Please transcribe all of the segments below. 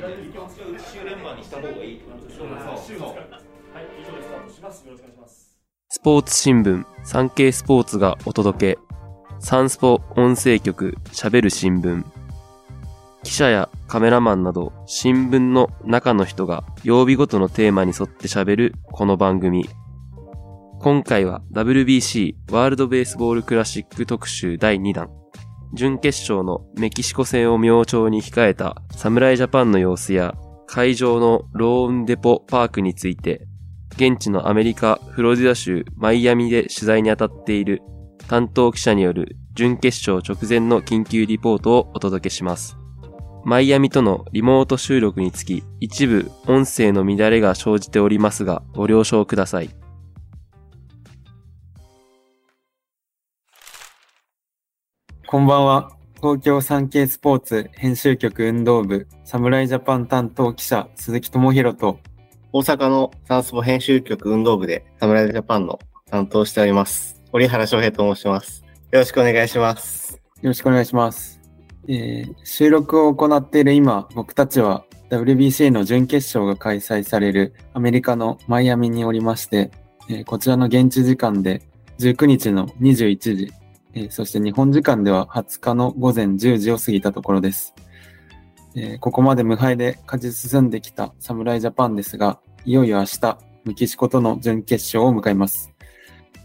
週連番にした方がいいってことでしょはい、以上でスタートします。よろしくお願いします。スポーツ新聞、産経スポーツがお届け。サンスポ音声局、喋る新聞。記者やカメラマンなど、新聞の中の人が曜日ごとのテーマに沿って喋るこの番組。今回は WBC ワールドベースボールクラシック特集第2弾。準決勝のメキシコ戦を明朝に控えた侍ジャパンの様子や会場のローンデポパークについて現地のアメリカ・フロリダ州マイアミで取材に当たっている担当記者による準決勝直前の緊急リポートをお届けします。マイアミとのリモート収録につき一部音声の乱れが生じておりますがご了承ください。こんばんは。東京産経スポーツ編集局運動部侍ジャパン担当記者鈴木智弘と大阪のサンスポ編集局運動部で侍ジャパンの担当しております。折原翔平と申します。よろしくお願いします。よろしくお願いします。えー収録を行っている今、僕たちは WBC の準決勝が開催されるアメリカのマイアミにおりまして、えーこちらの現地時間で19日の21時、えーそして日本時間では20日の午前10時を過ぎたところです。えーここまで無敗で勝ち進んできた侍ジャパンですが、いよいよ明日、メキシコとの準決勝を迎えます。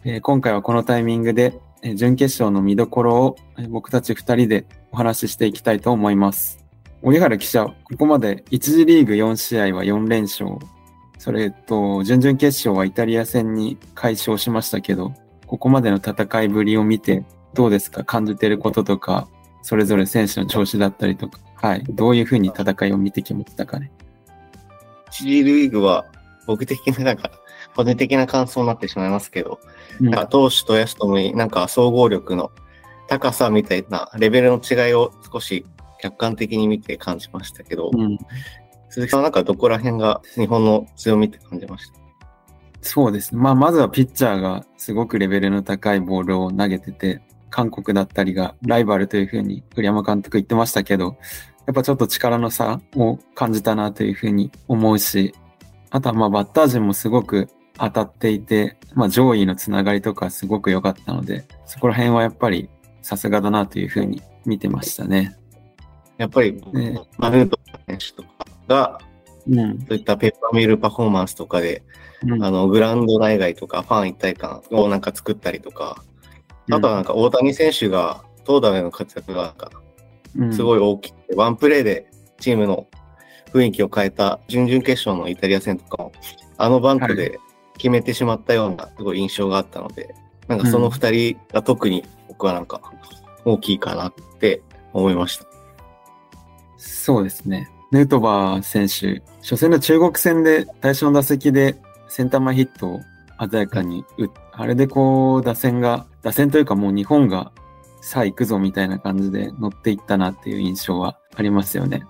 えー今回はこのタイミングで、え準決勝の見どころをえ僕たち二人でお話ししていきたいと思います。折原記者、ここまで1次リーグ4試合は4連勝。それと、準々決勝はイタリア戦に快勝しましたけど、ここまでの戦いぶりを見て、どうですか？感じてることとか、それぞれ選手の調子だったりとか、はい。どういうふうに戦いを見てきましたかね？一次リーグは僕的ななんか、個人的な感想になってしまいますけど、うん。なんか投手と野手ともになんか総合力の高さみたいなレベルの違いを少し客観的に見て感じましたけど、うん。鈴木さんはなんかどこら辺が日本の強みって感じました？そうですね。まあ、まずはピッチャーがすごくレベルの高いボールを投げてて、韓国だったりがライバルというふうに栗山監督言ってましたけど、やっぱちょっと力の差を感じたなというふうに思うし、あとはまあバッター陣もすごく当たっていて、まあ上位のつながりとかすごく良かったので、そこら辺はやっぱりさすがだなというふうに見てましたね。やっぱり、ねマヌート選手とかが、うん。そういったペッパーミルパフォーマンスとかで、うん。あの、グラウンド内外とかファン一体感をなんか作ったりとか、あとはなんか大谷選手が投打での活躍がなんかうん。すごい大きくて、ワンプレーでチームの雰囲気を変えた準々決勝のイタリア戦とかも、あのバントで決めてしまったようなすごい印象があったので、なんかその二人が特に僕はなんか大きいかなって思いました。そうですね。ヌートバー選手、初戦の中国戦で最初の打席でセンター前ヒットを鮮やかに打っあれでこう打線が、打線というかもう日本がさあ行くぞみたいな感じで乗っていったなっていう印象はありますよね。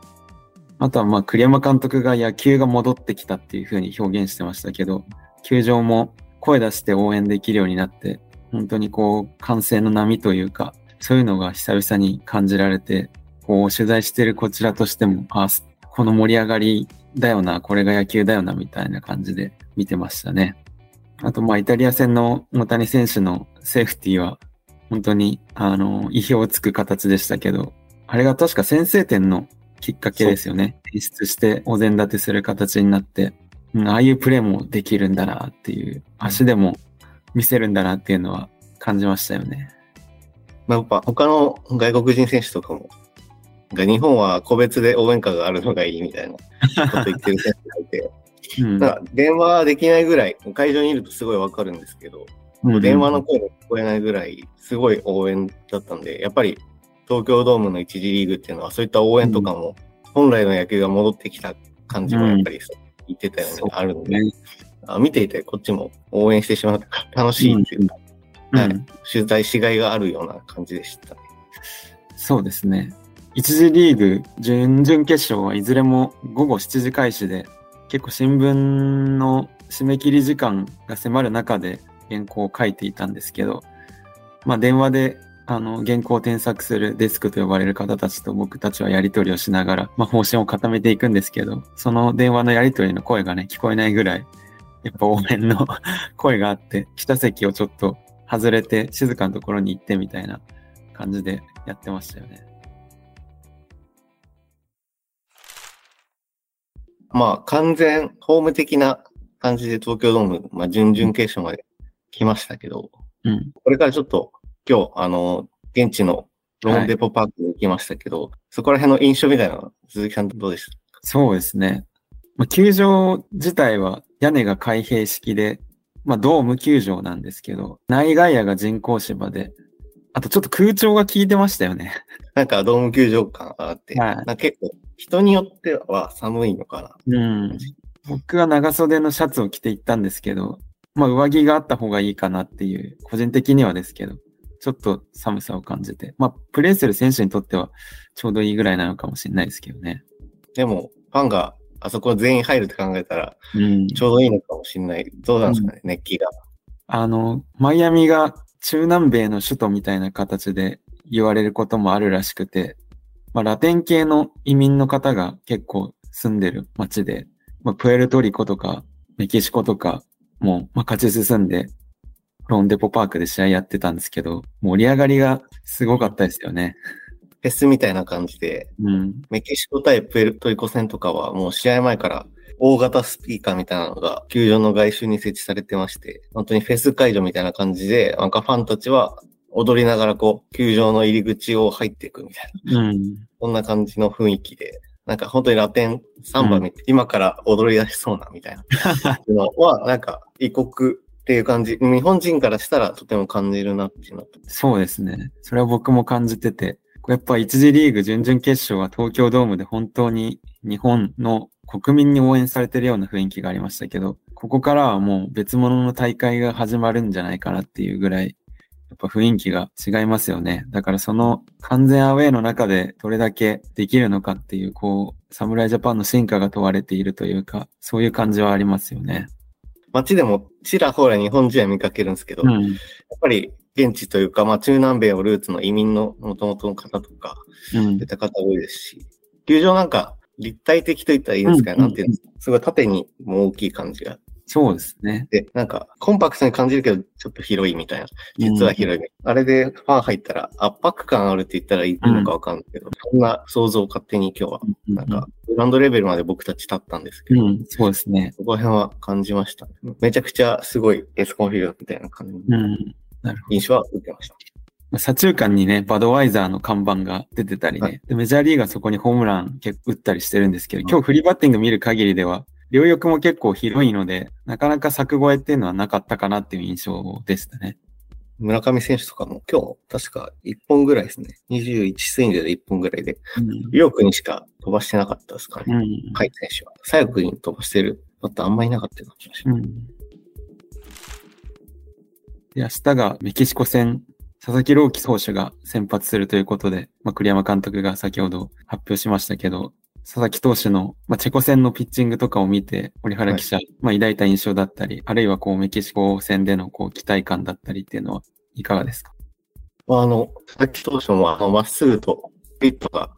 あとはまあ栗山監督が野球が戻ってきたっていう風に表現してましたけど、球場も声出して応援できるようになって、本当にこう歓声の波というか、そういうのが久々に感じられて、こう取材してるこちらとしても、ああ、この盛り上がりだよな、これが野球だよな、みたいな感じで見てましたね。あと、まあ、イタリア戦の大谷選手のセーフティーは、本当に、あの、意表をつく形でしたけど、あれが確か先制点のきっかけですよね。演出してお膳立てする形になって、うんああいうプレーもできるんだなっていう、足でも見せるんだなっていうのは感じましたよね。まあ、やっぱ他の外国人選手とかも、か日本は個別で応援歌があるのがいいみたいなこと言ってる選手がいて、うん。なんか電話できないぐらい、会場にいるとすごいわかるんですけど、もう電話の声も聞こえないぐらい、すごい応援だったんで、やっぱり東京ドームの一次リーグっていうのは、そういった応援とかも、本来の野球が戻ってきた感じもやっぱり言ってたようにあるので、ね。あ見ていてこっちも応援してしまうとか、楽しいっていうか、はいうん。取材しがいがあるような感じでしたね。そうですね。一次リーグ準々決勝はいずれも午後7時開始で、結構新聞の締め切り時間が迫る中で原稿を書いていたんですけど、まあ電話であの、原稿を添削するデスクと呼ばれる方たちと僕たちはやり取りをしながら、まあ、方針を固めていくんですけど、その電話のやり取りの声がね、聞こえないぐらい、やっぱ応援の声があって、下席をちょっと外れて静かなところに行ってみたいな感じでやってましたよね。まあ、完全ホーム的な感じで東京ドーム、まあ、準々決勝まで来ましたけど、うん、これからちょっと今日、あの、現地のローンデポパークに行きましたけど、はい、そこら辺の印象みたいなの鈴木さんどうでした？そうですね。まあ、球場自体は屋根が開閉式で、まあ、ドーム球場なんですけど、内外野が人工芝で、あとちょっと空調が効いてましたよね。なんかドーム球場感があって、はい、結構人によっては寒いのかな。うん。僕は長袖のシャツを着て行ったんですけど、まあ上着があった方がいいかなっていう、個人的にはですけど、ちょっと寒さを感じて。まあ、プレーする選手にとってはちょうどいいぐらいなのかもしれないですけどね。でも、ファンがあそこ全員入るって考えたら、ちょうどいいのかもしれない。どうなんですかね、うん、熱気が。あの、マイアミが中南米の首都みたいな形で言われることもあるらしくて、まあ、ラテン系の移民の方が結構住んでる街で、まあ、プエルトリコとかメキシコとかも、まあ、勝ち進んでロンデポパークで試合やってたんですけど、盛り上がりがすごかったですよね。フェスみたいな感じで、うん、メキシコ対プエルトリコ戦とかはもう試合前から大型スピーカーみたいなのが球場の外周に設置されてまして、本当にフェス会場みたいな感じで、なんかファンたちは踊りながらこう、球場の入り口を入っていくみたいな。うん。そんな感じの雰囲気で、なんか本当にラテンサンバみたい、うん、今から踊り出しそうなみたいなのは、なんか異国っていう感じ、日本人からしたらとても感じるなっていうのと。そうですね。それは僕も感じてて、やっぱ一次リーグ準々決勝は東京ドームで本当に日本の国民に応援されてるような雰囲気がありましたけど、ここからはもう別物の大会が始まるんじゃないかなっていうぐらい、やっぱ雰囲気が違いますよね。だからその完全アウェイの中でどれだけできるのかっていう、こう、侍ジャパンの進化が問われているというか、そういう感じはありますよね。街でもちらほら日本人は見かけるんですけど、うん、やっぱり現地というか、まあ中南米をルーツの移民の元々の方とか、うん、出た方多いですし、球場なんか立体的と言ったらいいですかね、うん、なんていうんですか、すごい縦にも大きい感じがそうですね。で、なんか、コンパクトに感じるけど、ちょっと広いみたいな。実は広い、うん、あれでファン入ったら、圧迫感あるって言ったらいいのかわかんないけど、うん、そんな想像を勝手に今日は、なんか、グランドレベルまで僕たち立ったんですけど、うん、そうですね。そこら辺は感じました。めちゃくちゃすごいエスコンフィールドみたいな感じの印象は受けました。左中間にね、バドワイザーの看板が出てたりね、はい、でメジャーリーガーそこにホームラン結構打ったりしてるんですけど、今日フリーバッティング見る限りでは、両翼も結構広いので、なかなか柵越えっていうのはなかったかなっていう印象でしたね。村上選手とかも今日確か1本ぐらいですね。21スイングで1本ぐらいで、うん、両国にしか飛ばしてなかったですかね。うん、海選手は。左翼に飛ばしてるだってあんまりなかったような気がします。明日がメキシコ戦、佐々木朗希投手が先発するということで、まあ、栗山監督が先ほど発表しましたけど、佐々木投手の、まあ、チェコ戦のピッチングとかを見て、折原記者、はい、まあ、抱いた印象だったり、あるいはこう、メキシコ戦でのこう、期待感だったりっていうのはいかがですか？あの、佐々木投手も、あの、まっすぐとピットが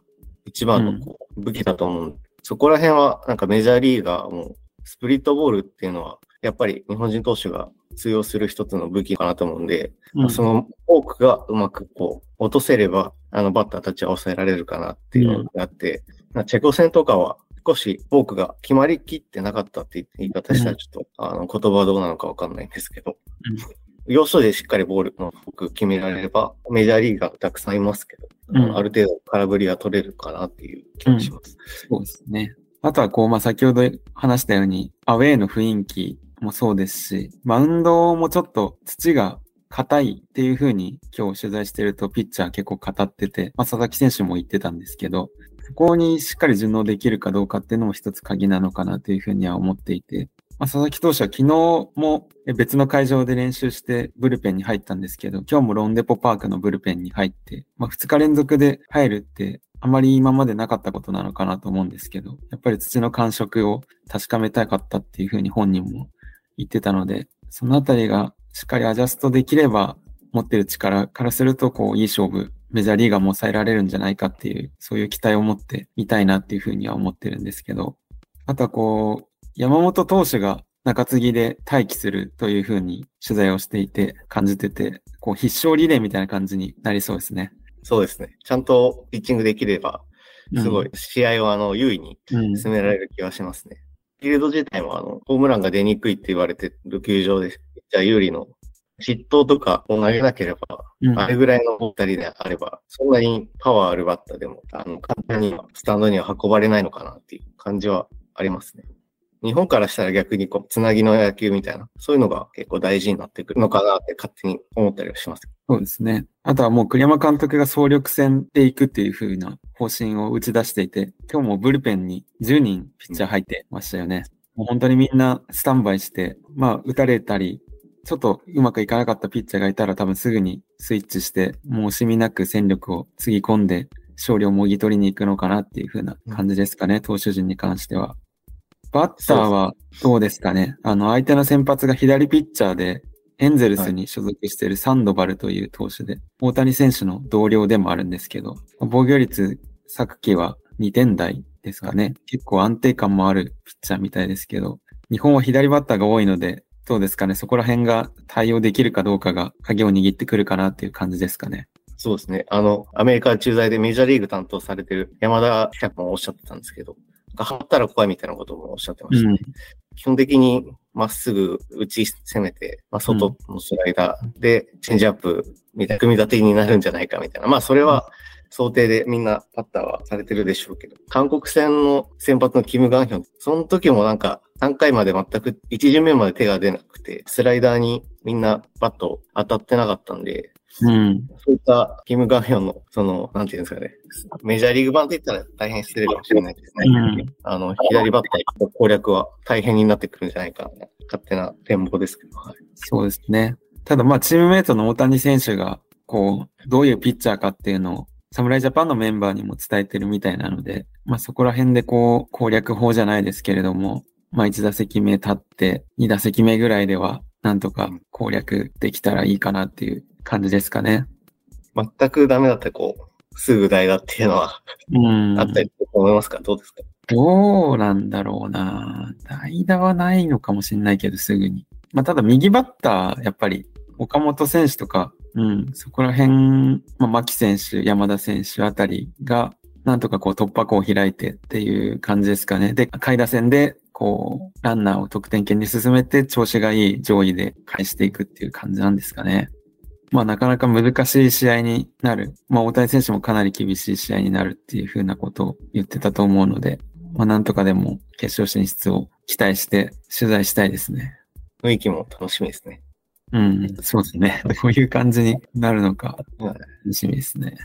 一番のこう、武器だと思う、うん、そこら辺は、なんかメジャーリーガーも、スプリットボールっていうのは、やっぱり日本人投手が通用する一つの武器かなと思うんで、うん、その多くがうまくこう、落とせれば、あのバッターたちは抑えられるかなっていうのがあって、うん、チェコ戦とかは少し多くが決まりきってなかったって言い方したらちょっと、うん、あの言葉はどうなのかわかんないんですけど、要所でしっかりボールのフォーク決められれば、メジャーリーガーたくさんいますけど、うん、ある程度空振りは取れるかなっていう気がします。そうですね。あとはこう、まあ、先ほど話したように、アウェイの雰囲気もそうですし、マウンドもちょっと土が硬いっていう風に今日取材してるとピッチャー結構語ってて、まあ、佐々木選手も言ってたんですけど、そこにしっかり順応できるかどうかっていうのも一つ鍵なのかなというふうには思っていて、まあ、佐々木投手は昨日も別の会場で練習してブルペンに入ったんですけど、今日もロンデポパークのブルペンに入って、まあ、2日連続で入るってあまり今までなかったことなのかなと思うんですけど、やっぱり土の感触を確かめたかったっていうふうに本人も言ってたので、そのあたりがしっかりアジャストできれば、持ってる力からすると、こう、いい勝負、メジャーリーガーも抑えられるんじゃないかっていう、そういう期待を持ってみたいなっていうふうには思ってるんですけど、あとはこう、山本投手が中継ぎで待機するというふうに取材をしていて感じてて、こう必勝リレーみたいな感じになりそうですね。そうですね。ちゃんとピッチングできれば、すごい試合をあの優位に進められる気がしますね。フィールド自体もあの、ホームランが出にくいって言われてる球場で、じゃあ有利の失投とかを投げなければ、うん、あれぐらいの二人であれば、そんなにパワーあるバッターでも、あの、簡単にスタンドには運ばれないのかなっていう感じはありますね。日本からしたら逆にこう、つなぎの野球みたいな、そういうのが結構大事になってくるのかなって勝手に思ったりはします。そうですね。あとはもう栗山監督が総力戦で行くっていう風な方針を打ち出していて、今日もブルペンに10人ピッチャー入ってましたよね。もう本当にみんなスタンバイして、まあ打たれたり、ちょっとうまくいかなかったピッチャーがいたら多分すぐにスイッチして、もう惜しみなく戦力をつぎ込んで勝利をもぎ取りに行くのかなっていう風な感じですかね、投手陣に関しては。バッターはどうですかねあの、相手の先発が左ピッチャーで、エンゼルスに所属しているサンドバルという投手で、大谷選手の同僚でもあるんですけど、防御率昨季は2点台ですかね。結構安定感もあるピッチャーみたいですけど、日本は左バッターが多いので、どうですかねそこら辺が対応できるかどうかが鍵を握ってくるかなっていう感じですかね。そうですね。あの、アメリカ駐在でメジャーリーグ担当されてる山田キャップもおっしゃってたんですけど、が張ったら怖いみたいなこともおっしゃってましたね。うん、基本的にまっすぐ打ち攻めて、まあ、外のスライダーでチェンジアップみたいな組み立てになるんじゃないかみたいな。まあそれは想定でみんなパッターはされてるでしょうけど、韓国戦の先発のキム・ガンヒョン、その時もなんか3回まで全く1巡目まで手が出なくて、スライダーにみんなバット当たってなかったんで、うん。そういったキム・ガンヒョンの、その、なんていうんですかね。メジャーリーグ版って言ったら大変失礼かもしれないですね。うん、あの、左バッターの攻略は大変になってくるんじゃないかな。勝手な展望ですけど。はい、そうですね。ただまあ、チームメイトの大谷選手が、こう、どういうピッチャーかっていうのを、侍ジャパンのメンバーにも伝えてるみたいなので、まあそこら辺でこう、攻略法じゃないですけれども、まあ1打席目立って、2打席目ぐらいでは、なんとか攻略できたらいいかなっていう感じですかね。全くダメだったらこう、すぐ代打っていうのはあったりと思いますか？どうですか？どうなんだろうな代打はないのかもしれないけど、すぐに。まあ、ただ右バッター、やっぱり、岡本選手とか、うん、そこら辺、まあ、牧選手、山田選手あたりが、なんとかこう突破口を開いてっていう感じですかね。で、下位打線で、こう、ランナーを得点圏に進めて調子がいい上位で返していくっていう感じなんですかね。まあなかなか難しい試合になる。まあ大谷選手もかなり厳しい試合になるっていうふうなことを言ってたと思うので、まあなんとかでも決勝進出を期待して取材したいですね。雰囲気も楽しみですね。うん、そうですね。どういう感じになるのか、楽しみですね。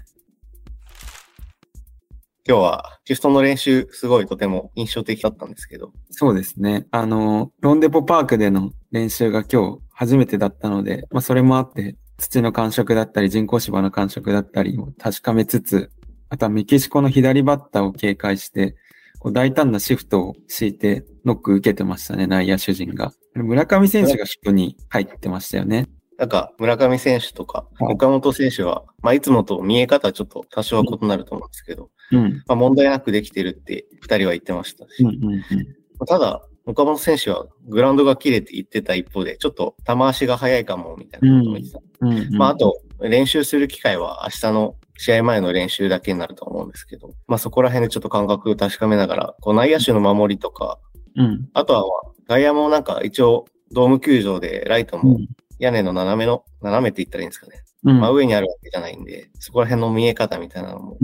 今日はシフトの練習すごいとても印象的だったんですけど。そうですね。あの、ロンデポパークでの練習が今日初めてだったので、まあそれもあって土の感触だったり人工芝の感触だったりを確かめつつ、あとはメキシコの左バッターを警戒して、こう大胆なシフトを敷いてノック受けてましたね、内野手陣が。村上選手がシフトに入ってましたよね。なんか、村上選手とか、岡本選手は、まあ、いつもと見え方ちょっと多少は異なると思うんですけど、うん、まあ、問題なくできてるって二人は言ってましたし、うんうんうん、ただ、岡本選手はグラウンドが切れて言ってた一方で、ちょっと球足が速いかも、みたいなことも言ってた。うんうんまあ、あと、練習する機会は明日の試合前の練習だけになると思うんですけど、まあそこら辺でちょっと感覚を確かめながら、こう内野手の守りとか、うん、あとは外野もなんか一応ドーム球場でライトも屋根の斜めの、斜めって言ったらいいんですかね。うん、まあ上にあるわけじゃないんで、そこら辺の見え方みたいなのも、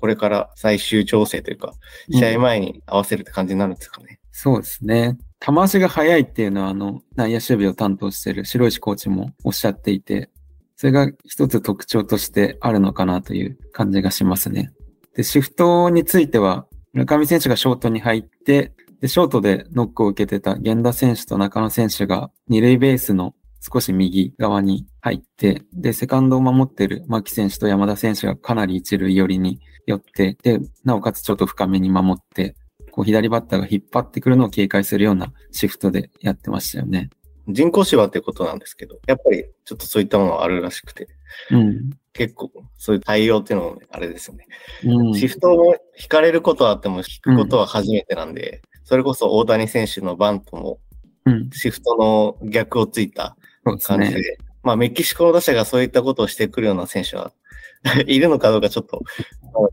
これから最終調整というか、試合前に合わせるって感じになるんですかね。そうですね。球足が速いっていうのは、あの、内野守備を担当している白石コーチもおっしゃっていて、それが一つ特徴としてあるのかなという感じがしますね。で、シフトについては、村上選手がショートに入って、で、ショートでノックを受けてた源田選手と中野選手が二塁ベースの少し右側に入って、で、セカンドを守ってる牧選手と山田選手がかなり一塁寄りに寄って、で、なおかつちょっと深めに守って、こう左バッターが引っ張ってくるのを警戒するようなシフトでやってましたよね。人工芝ってことなんですけど、やっぱりちょっとそういったものはあるらしくて、うん。結構そういう対応っていうのもね、あれですよね。うん。シフトを引かれることはあっても引くことは初めてなんで、それこそ大谷選手のバントもうん。シフトの逆をついたそうです感じで、ね。まあメキシコの打者がそういったことをしてくるような選手は いるのかどうかちょっと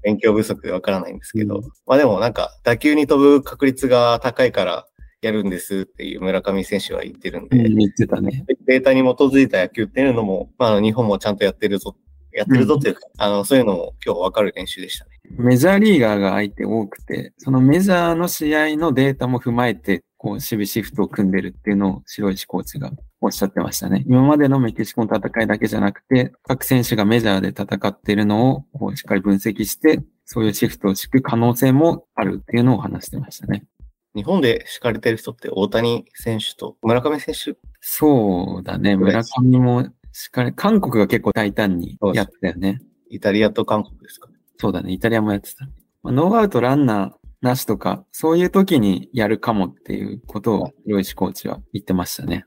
勉強不足でわからないんですけど、うんまあでもなんか打球に飛ぶ確率が高いからやるんですっていう村上選手は言ってるんで、うん、言ってたね。データに基づいた野球っていうのも、まあ日本もちゃんとやってるぞ、やってるぞっていうか、あの、そういうのも今日わかる練習でしたね。メジャーリーガーが相手多くて、そのメジャーの試合のデータも踏まえて、こう、守備シフトを組んでるっていうのを白石コーチがおっしゃってましたね。今までのメキシコの戦いだけじゃなくて、各選手がメジャーで戦ってるのをこうしっかり分析して、そういうシフトを敷く可能性もあるっていうのを話してましたね。日本で敷かれてる人って大谷選手と村上選手？そうだね。村上もしっかり、韓国が結構大胆にやってたよね。イタリアと韓国ですかそうだね。イタリアもやってた。まあ、ノーアウトランナーなしとか、そういう時にやるかもっていうことを、ロイシコーチは言ってましたね。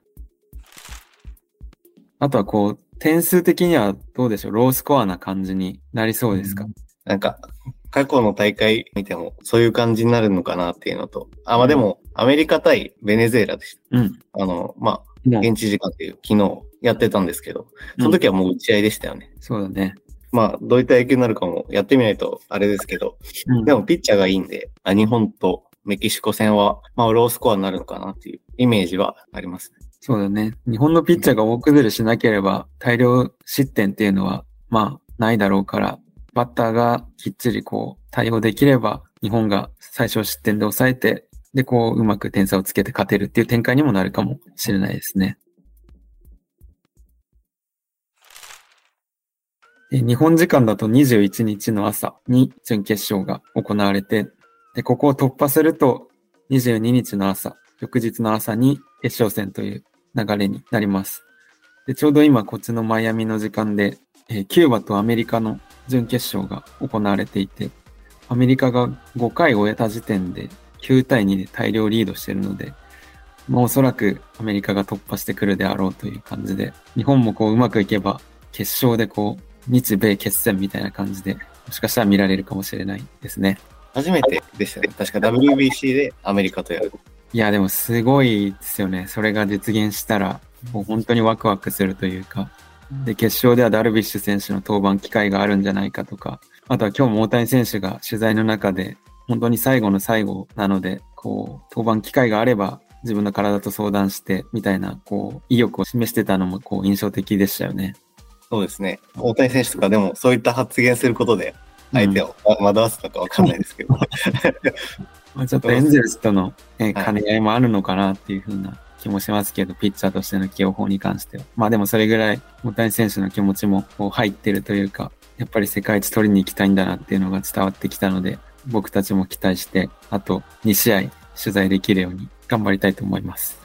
あとはこう、点数的にはどうでしょう？ロースコアな感じになりそうですか、なんか、過去の大会見てもそういう感じになるのかなっていうのと、あ、まあでも、アメリカ対ベネズエラでしうん。た。あの、まあ、現地時間っていう昨日やってたんですけど、その時はもう打ち合いでしたよね。そうだね。まあ、どういった野球になるかもやってみないとあれですけど、うん、でもピッチャーがいいんで、あ日本とメキシコ戦は、まあ、ロースコアになるのかなっていうイメージはありますね。そうだね。日本のピッチャーが大崩れしなければ、大量失点っていうのは、まあ、ないだろうから、バッターがきっちりこう、対応できれば、日本が最小失点で抑えて、で、こう、うまく点差をつけて勝てるっていう展開にもなるかもしれないですね。日本時間だと21日の朝に準決勝が行われて、で、ここを突破すると、22日の朝、翌日の朝に決勝戦という流れになります。で、ちょうど今こっちのマイアミの時間で、えーキューバとアメリカの準決勝が行われていて、アメリカが5回終えた時点で9対2で大量リードしているので、まあおそらくアメリカが突破してくるであろうという感じで、日本もこううまくいけば決勝でこう日米決戦みたいな感じで、もしかしたら見られるかもしれないですね。初めてでしたね。確か WBC でアメリカとやる。いや、でもすごいですよね。それが実現したら、もう本当にワクワクするというか。で、決勝ではダルビッシュ選手の登板機会があるんじゃないかとか、あとは今日も大谷選手が取材の中で、本当に最後の最後なので、こう、登板機会があれば、自分の体と相談して、みたいな、こう、意欲を示してたのも、こう、印象的でしたよね。そうですね。大谷選手とかでもそういった発言することで、相手を惑わすのかわかんないですけど。まあ、ちょっとエンゼルスとの、ね、はい兼ね合いもあるのかなっていう風な気もしますけど、ピッチャーとしての起用法に関しては。まあでもそれぐらい大谷選手の気持ちもこう入ってるというか、やっぱり世界一取りに行きたいんだなっていうのが伝わってきたので、僕たちも期待して、あと2試合取材できるように頑張りたいと思います。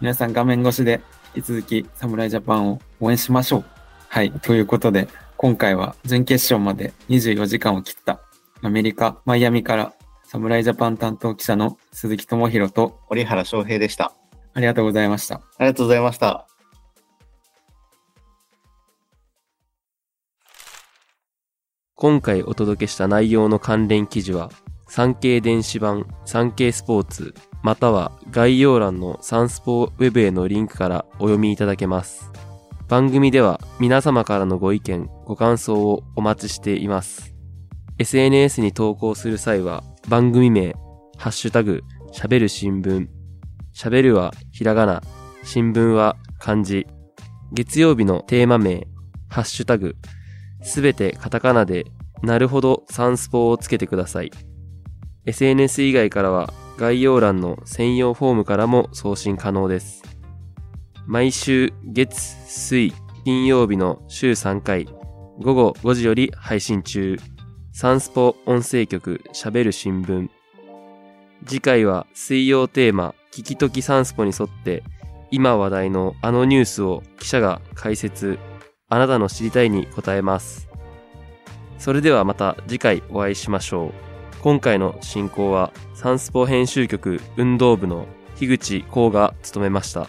皆さん画面越しで引き続き侍ジャパンを応援しましょう。はい。ということで、今回は準決勝まで24時間を切ったアメリカ・マイアミから侍ジャパン担当記者の鈴木智弘と折原翔平でした。ありがとうございました。ありがとうございました。今回お届けした内容の関連記事は、産経電子版産経スポーツ、または概要欄のサンスポウェブへのリンクからお読みいただけます。番組では皆様からのご意見、ご感想をお待ちしています。SNS に投稿する際は番組名、ハッシュタグ、喋る新聞。喋るはひらがな、新聞は漢字。月曜日のテーマ名、ハッシュタグ、すべてカタカナで、なるほどサンスポをつけてください。SNS 以外からは概要欄の専用フォームからも送信可能です。毎週月、水、金曜日の週3回、午後5時より配信中。サンスポ音声局喋る新聞。次回は水曜テーマ、聞きときサンスポに沿って、今話題のあのニュースを記者が解説、あなたの知りたいに答えます。それではまた次回お会いしましょう。今回の進行はサンスポ編集局運動部の樋口光が務めました。